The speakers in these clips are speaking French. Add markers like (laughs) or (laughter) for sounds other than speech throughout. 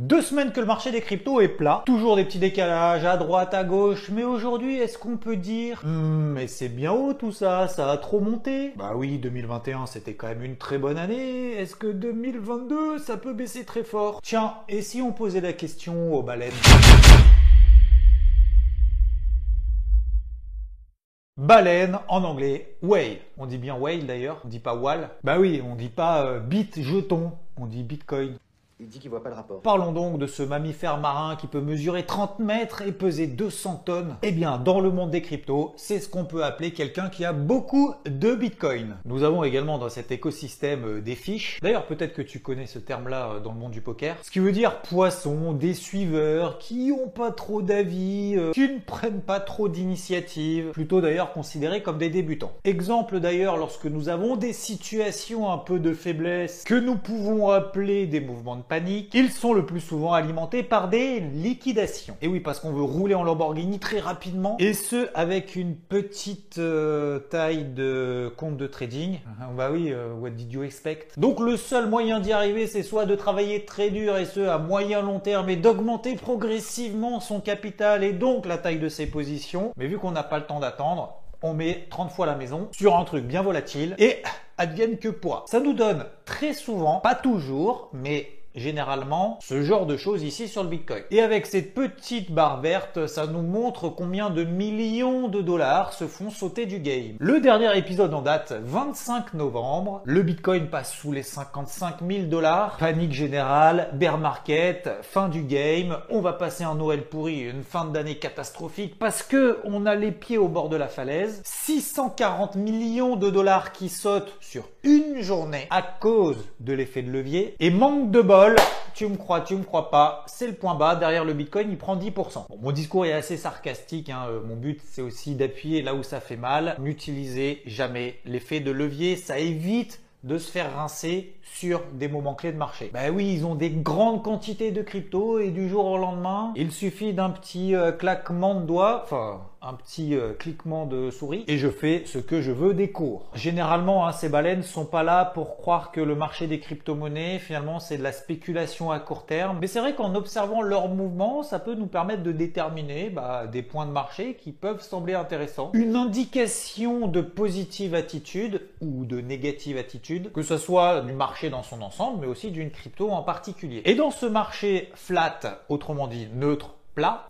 Deux semaines que le marché des cryptos est plat, toujours des petits décalages à droite, à gauche, mais aujourd'hui, est-ce qu'on peut dire Hmm, mais c'est bien haut tout ça, ça a trop monté? Bah oui, 2021 c'était quand même une très bonne année, est-ce que 2022 ça peut baisser très fort? Tiens, et si on posait la question aux baleines? Baleine en anglais, whale. On dit bien whale d'ailleurs, on dit pas whale. Bah oui, on dit pas euh, bit jeton, on dit bitcoin. Il dit qu'il voit pas le rapport. Parlons donc de ce mammifère marin qui peut mesurer 30 mètres et peser 200 tonnes. Eh bien, dans le monde des cryptos, c'est ce qu'on peut appeler quelqu'un qui a beaucoup de bitcoin. Nous avons également dans cet écosystème euh, des fiches. D'ailleurs, peut-être que tu connais ce terme-là euh, dans le monde du poker. Ce qui veut dire poissons, des suiveurs, qui ont pas trop d'avis, euh, qui ne prennent pas trop d'initiative, plutôt d'ailleurs considérés comme des débutants. Exemple d'ailleurs lorsque nous avons des situations un peu de faiblesse que nous pouvons appeler des mouvements de ils sont le plus souvent alimentés par des liquidations. Et oui, parce qu'on veut rouler en Lamborghini très rapidement, et ce avec une petite euh, taille de compte de trading. Ah, bah oui, euh, what did you expect? Donc le seul moyen d'y arriver, c'est soit de travailler très dur et ce à moyen long terme, et d'augmenter progressivement son capital et donc la taille de ses positions. Mais vu qu'on n'a pas le temps d'attendre, on met 30 fois la maison sur un truc bien volatile et advienne que poids. Ça nous donne très souvent, pas toujours, mais généralement ce genre de choses ici sur le Bitcoin. Et avec cette petite barre verte, ça nous montre combien de millions de dollars se font sauter du game. Le dernier épisode en date, 25 novembre, le Bitcoin passe sous les 55 000 dollars, panique générale, bear market, fin du game, on va passer un Noël pourri, une fin d'année catastrophique parce que on a les pieds au bord de la falaise, 640 millions de dollars qui sautent sur une journée à cause de l'effet de levier et manque de tu me crois, tu me crois pas, c'est le point bas. Derrière le Bitcoin, il prend 10%. Bon, mon discours est assez sarcastique. Hein. Euh, Mon but, c'est aussi d'appuyer là où ça fait mal. N'utilisez jamais l'effet de levier. Ça évite de se faire rincer sur des moments clés de marché. Ben oui, ils ont des grandes quantités de crypto et du jour au lendemain, il suffit d'un petit euh, claquement de doigts, enfin un petit euh, cliquement de souris et je fais ce que je veux des cours. Généralement, hein, ces baleines sont pas là pour croire que le marché des crypto-monnaies, finalement, c'est de la spéculation à court terme. Mais c'est vrai qu'en observant leurs mouvements, ça peut nous permettre de déterminer bah, des points de marché qui peuvent sembler intéressants. Une indication de positive attitude ou de négative attitude, que ce soit du marché dans son ensemble, mais aussi d'une crypto en particulier. Et dans ce marché flat, autrement dit neutre,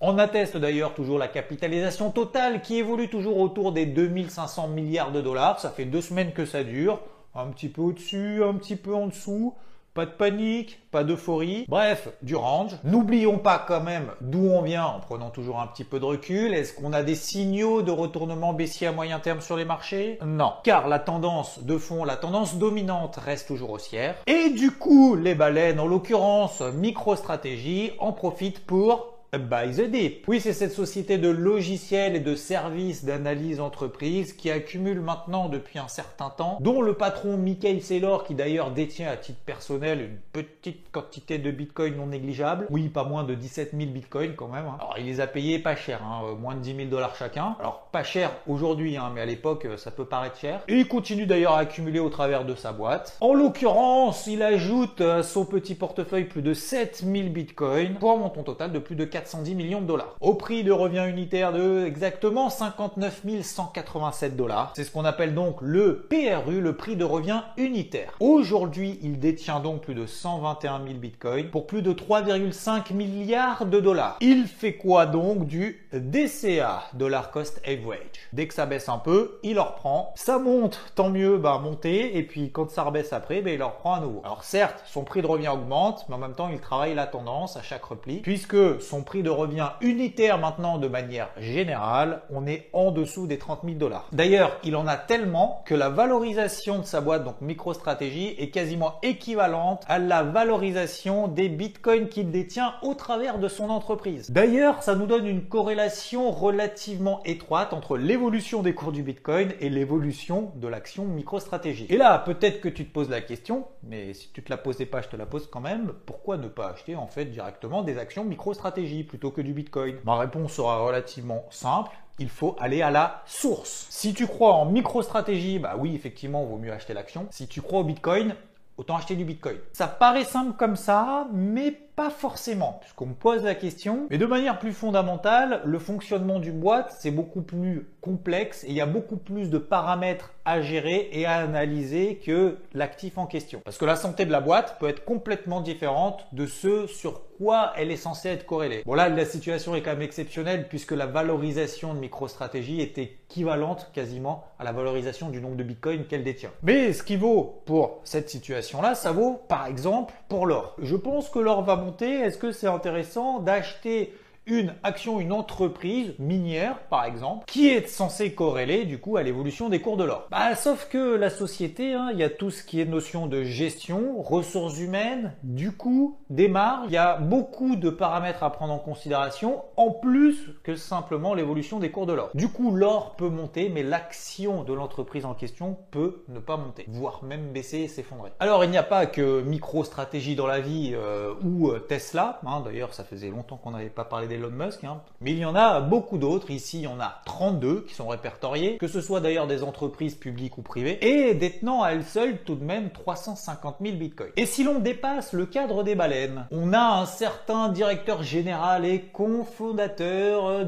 On atteste d'ailleurs toujours la capitalisation totale qui évolue toujours autour des 2500 milliards de dollars. Ça fait deux semaines que ça dure. Un petit peu au-dessus, un petit peu en dessous. Pas de panique, pas d'euphorie. Bref, du range. N'oublions pas quand même d'où on vient en prenant toujours un petit peu de recul. Est-ce qu'on a des signaux de retournement baissier à moyen terme sur les marchés? Non. Car la tendance de fond, la tendance dominante reste toujours haussière. Et du coup, les baleines, en l'occurrence MicroStratégie, en profitent pour By the Deep. Oui, c'est cette société de logiciels et de services d'analyse entreprise qui accumule maintenant depuis un certain temps, dont le patron Michael Saylor, qui d'ailleurs détient à titre personnel une petite quantité de bitcoin non négligeable. Oui, pas moins de 17 000 bitcoins quand même. hein. Alors, il les a payés pas cher, hein, euh, moins de 10 000 dollars chacun. Alors, pas cher aujourd'hui, hein, mais à l'époque, euh, ça peut paraître cher. Et il continue d'ailleurs à accumuler au travers de sa boîte. En l'occurrence, il ajoute à son petit portefeuille plus de 7000 bitcoins pour un montant total de plus de 410 millions de dollars. Au prix de revient unitaire de exactement 59 187 dollars. C'est ce qu'on appelle donc le PRU, le prix de revient unitaire. Aujourd'hui, il détient donc plus de 121 000 bitcoins pour plus de 3,5 milliards de dollars. Il fait quoi donc du DCA, Dollar Cost Average? Dès que ça baisse un peu, il en reprend. Ça monte, tant mieux, bah monter. Et puis quand ça rebaisse après, bah, il en reprend à nouveau. Alors certes, son prix de revient augmente, mais en même temps, il travaille la tendance à chaque repli, puisque son prix prix de revient unitaire maintenant de manière générale, on est en dessous des 30 000 dollars. D'ailleurs, il en a tellement que la valorisation de sa boîte, donc MicroStrategy, est quasiment équivalente à la valorisation des bitcoins qu'il détient au travers de son entreprise. D'ailleurs, ça nous donne une corrélation relativement étroite entre l'évolution des cours du bitcoin et l'évolution de l'action MicroStrategy. Et là, peut-être que tu te poses la question, mais si tu te la posais pas, je te la pose quand même, pourquoi ne pas acheter en fait directement des actions MicroStrategy? Plutôt que du bitcoin Ma réponse sera relativement simple il faut aller à la source. Si tu crois en micro-stratégie, bah oui, effectivement, il vaut mieux acheter l'action. Si tu crois au Bitcoin, autant acheter du Bitcoin. Ça paraît simple comme ça, mais pas forcément, puisqu'on me pose la question. Mais de manière plus fondamentale, le fonctionnement du boîte, c'est beaucoup plus complexe et il y a beaucoup plus de paramètres à gérer et à analyser que l'actif en question. Parce que la santé de la boîte peut être complètement différente de ce sur quoi elle est censée être corrélée. Bon là, la situation est quand même exceptionnelle puisque la valorisation de MicroStrategy est équivalente quasiment à la valorisation du nombre de bitcoins qu'elle détient. Mais ce qui vaut pour cette situation-là, ça vaut par exemple pour l'or. Je pense que l'or va est-ce que c'est intéressant d'acheter une action, une entreprise minière, par exemple, qui est censée corréler du coup à l'évolution des cours de l'or. Bah, sauf que la société, hein, il y a tout ce qui est notion de gestion, ressources humaines, du coup, des. Il y a beaucoup de paramètres à prendre en considération, en plus que simplement l'évolution des cours de l'or. Du coup, l'or peut monter, mais l'action de l'entreprise en question peut ne pas monter, voire même baisser et s'effondrer. Alors, il n'y a pas que micro-stratégie dans la vie euh, ou euh, Tesla. Hein, D'ailleurs, ça faisait longtemps qu'on n'avait pas parlé Elon Musk. Hein. Mais il y en a beaucoup d'autres. Ici, il y en a 32 qui sont répertoriés, que ce soit d'ailleurs des entreprises publiques ou privées, et détenant à elles seules tout de même 350 000 bitcoins. Et si l'on dépasse le cadre des baleines, on a un certain directeur général et cofondateur euh,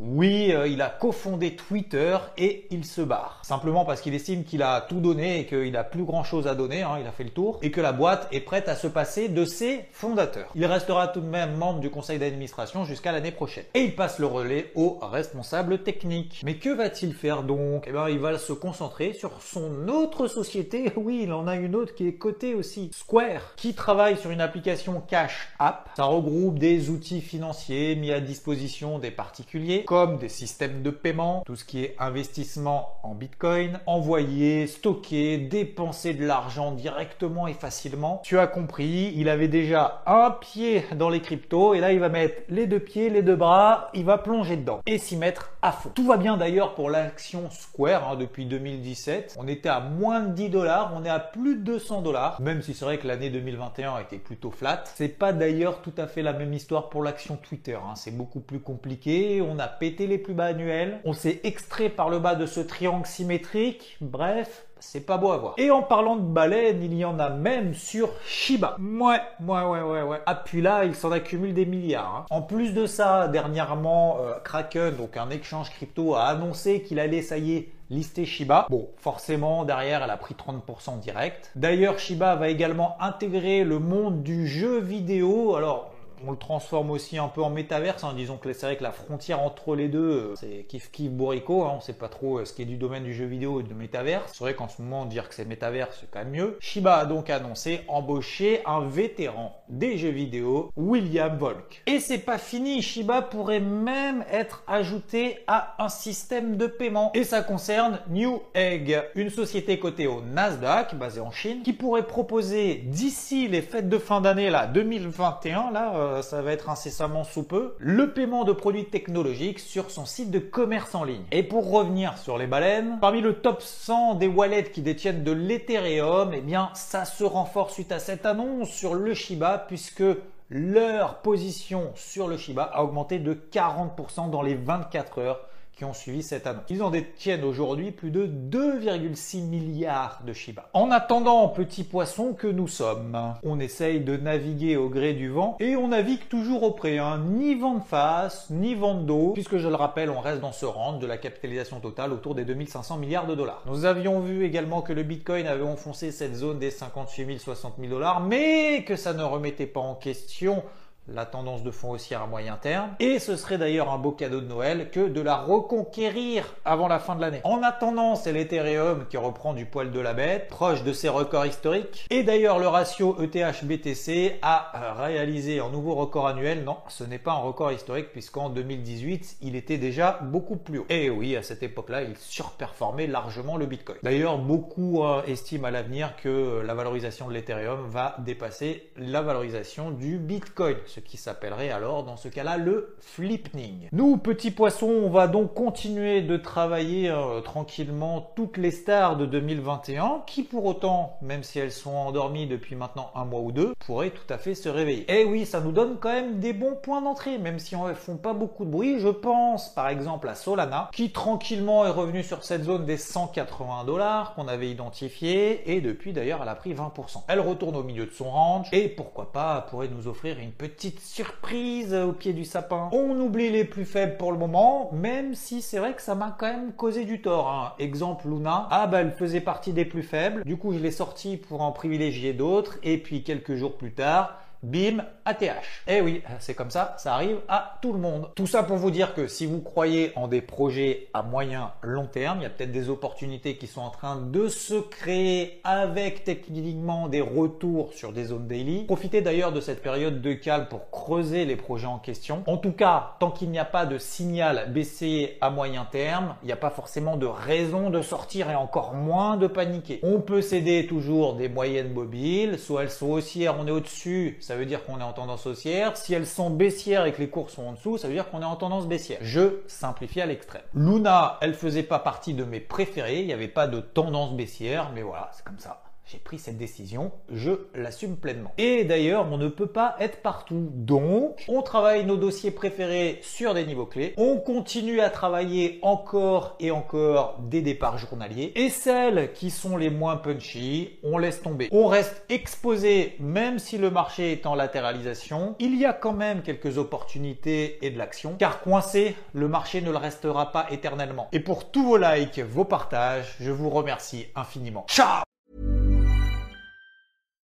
Oui, euh, il a cofondé Twitter et il se barre. Simplement parce qu'il estime qu'il a tout donné et qu'il a plus grand chose à donner, hein, il a fait le tour, et que la boîte est prête à se passer de ses fondateurs. Il restera tout de même membre du conseil d'administration jusqu'à l'année prochaine. Et il passe le relais au responsable technique. Mais que va-t-il faire donc? Eh bien, il va se concentrer sur son autre société. (laughs) Oui, il en a une autre qui est cotée aussi. Square, qui travaille sur une application Cash App. Ça regroupe des outils financiers mis à disposition des particuliers, comme des systèmes de paiement, tout ce qui est investissement en Bitcoin, envoyer, stocker, dépenser de l'argent directement et facilement. Tu as compris, il avait déjà un pied dans les cryptos et là il va mettre les deux pieds, les deux bras, il va plonger dedans et s'y mettre à fond. Tout va bien d'ailleurs pour l'action Square hein, depuis 2017. On était à moins de 10 dollars, on est à plus de 200 dollars, même si c'est vrai que l'année 2021 a été plutôt flat. C'est pas d'ailleurs tout à fait la même histoire pour l'action Twitter. Hein. C'est beaucoup plus compliqué. A pété les plus bas annuels. On s'est extrait par le bas de ce triangle symétrique. Bref, c'est pas beau à voir. Et en parlant de baleines, il y en a même sur Shiba. Ouais, ouais, ouais, ouais, ouais. Ah, puis là, il s'en accumule des milliards. Hein. En plus de ça, dernièrement, euh, Kraken, donc un échange crypto, a annoncé qu'il allait, ça y est, lister Shiba. Bon, forcément, derrière, elle a pris 30% direct. D'ailleurs, Shiba va également intégrer le monde du jeu vidéo. Alors, on le transforme aussi un peu en métaverse. Hein. Disons que c'est vrai que la frontière entre les deux, euh, c'est kiff kiff bourrico. Hein. On sait pas trop euh, ce qui est du domaine du jeu vidéo et du métaverse. C'est vrai qu'en ce moment, dire que c'est métaverse, c'est quand même mieux. Shiba a donc annoncé embaucher un vétéran des jeux vidéo, William Volk. Et c'est pas fini. Shiba pourrait même être ajouté à un système de paiement. Et ça concerne New Egg, une société cotée au Nasdaq, basée en Chine, qui pourrait proposer d'ici les fêtes de fin d'année, là, 2021, là, euh, euh, ça va être incessamment sous peu, le paiement de produits technologiques sur son site de commerce en ligne. Et pour revenir sur les baleines, parmi le top 100 des wallets qui détiennent de l'Ethereum, eh bien ça se renforce suite à cette annonce sur le Shiba puisque leur position sur le Shiba a augmenté de 40% dans les 24 heures qui ont suivi cette annonce. Ils en détiennent aujourd'hui plus de 2,6 milliards de Shiba. En attendant, petit poisson que nous sommes, on essaye de naviguer au gré du vent et on navigue toujours au près, hein. ni vent de face, ni vent de dos, puisque je le rappelle, on reste dans ce rang de la capitalisation totale autour des 2500 milliards de dollars. Nous avions vu également que le Bitcoin avait enfoncé cette zone des 58 000, 60 000 dollars, mais que ça ne remettait pas en question la tendance de fond haussière à moyen terme. Et ce serait d'ailleurs un beau cadeau de Noël que de la reconquérir avant la fin de l'année. En attendant, c'est l'Ethereum qui reprend du poil de la bête, proche de ses records historiques. Et d'ailleurs, le ratio ETH-BTC a réalisé un nouveau record annuel. Non, ce n'est pas un record historique puisqu'en 2018, il était déjà beaucoup plus haut. Et oui, à cette époque-là, il surperformait largement le Bitcoin. D'ailleurs, beaucoup euh, estiment à l'avenir que la valorisation de l'Ethereum va dépasser la valorisation du Bitcoin ce qui s'appellerait alors dans ce cas-là le flipning. Nous, petits poissons, on va donc continuer de travailler euh, tranquillement toutes les stars de 2021 qui pour autant, même si elles sont endormies depuis maintenant un mois ou deux, pourraient tout à fait se réveiller. Et eh oui, ça nous donne quand même des bons points d'entrée, même si elles font pas beaucoup de bruit. Je pense par exemple à Solana qui tranquillement est revenu sur cette zone des 180 dollars qu'on avait identifié et depuis d'ailleurs elle a pris 20%. Elle retourne au milieu de son range et pourquoi pas pourrait nous offrir une petite surprise au pied du sapin. On oublie les plus faibles pour le moment, même si c'est vrai que ça m'a quand même causé du tort. Hein. Exemple Luna, ah bah elle faisait partie des plus faibles, du coup je l'ai sorti pour en privilégier d'autres, et puis quelques jours plus tard, bim, ATH. Eh oui, c'est comme ça, ça arrive à tout le monde. Tout ça pour vous dire que si vous croyez en des projets à moyen long terme, il y a peut-être des opportunités qui sont en train de se créer avec techniquement des retours sur des zones daily. Profitez d'ailleurs de cette période de calme pour creuser les projets en question. En tout cas, tant qu'il n'y a pas de signal baissier à moyen terme, il n'y a pas forcément de raison de sortir et encore moins de paniquer. On peut céder toujours des moyennes mobiles, soit elles sont haussières, on est au-dessus, ça veut dire qu'on est en tendance haussière. Si elles sont baissières et que les cours sont en dessous, ça veut dire qu'on est en tendance baissière. Je simplifie à l'extrême. Luna, elle faisait pas partie de mes préférés. Il n'y avait pas de tendance baissière, mais voilà, c'est comme ça j'ai pris cette décision, je l'assume pleinement. Et d'ailleurs, on ne peut pas être partout. Donc, on travaille nos dossiers préférés sur des niveaux clés. On continue à travailler encore et encore des départs journaliers. Et celles qui sont les moins punchy, on laisse tomber. On reste exposé même si le marché est en latéralisation. Il y a quand même quelques opportunités et de l'action. Car coincé, le marché ne le restera pas éternellement. Et pour tous vos likes, vos partages, je vous remercie infiniment. Ciao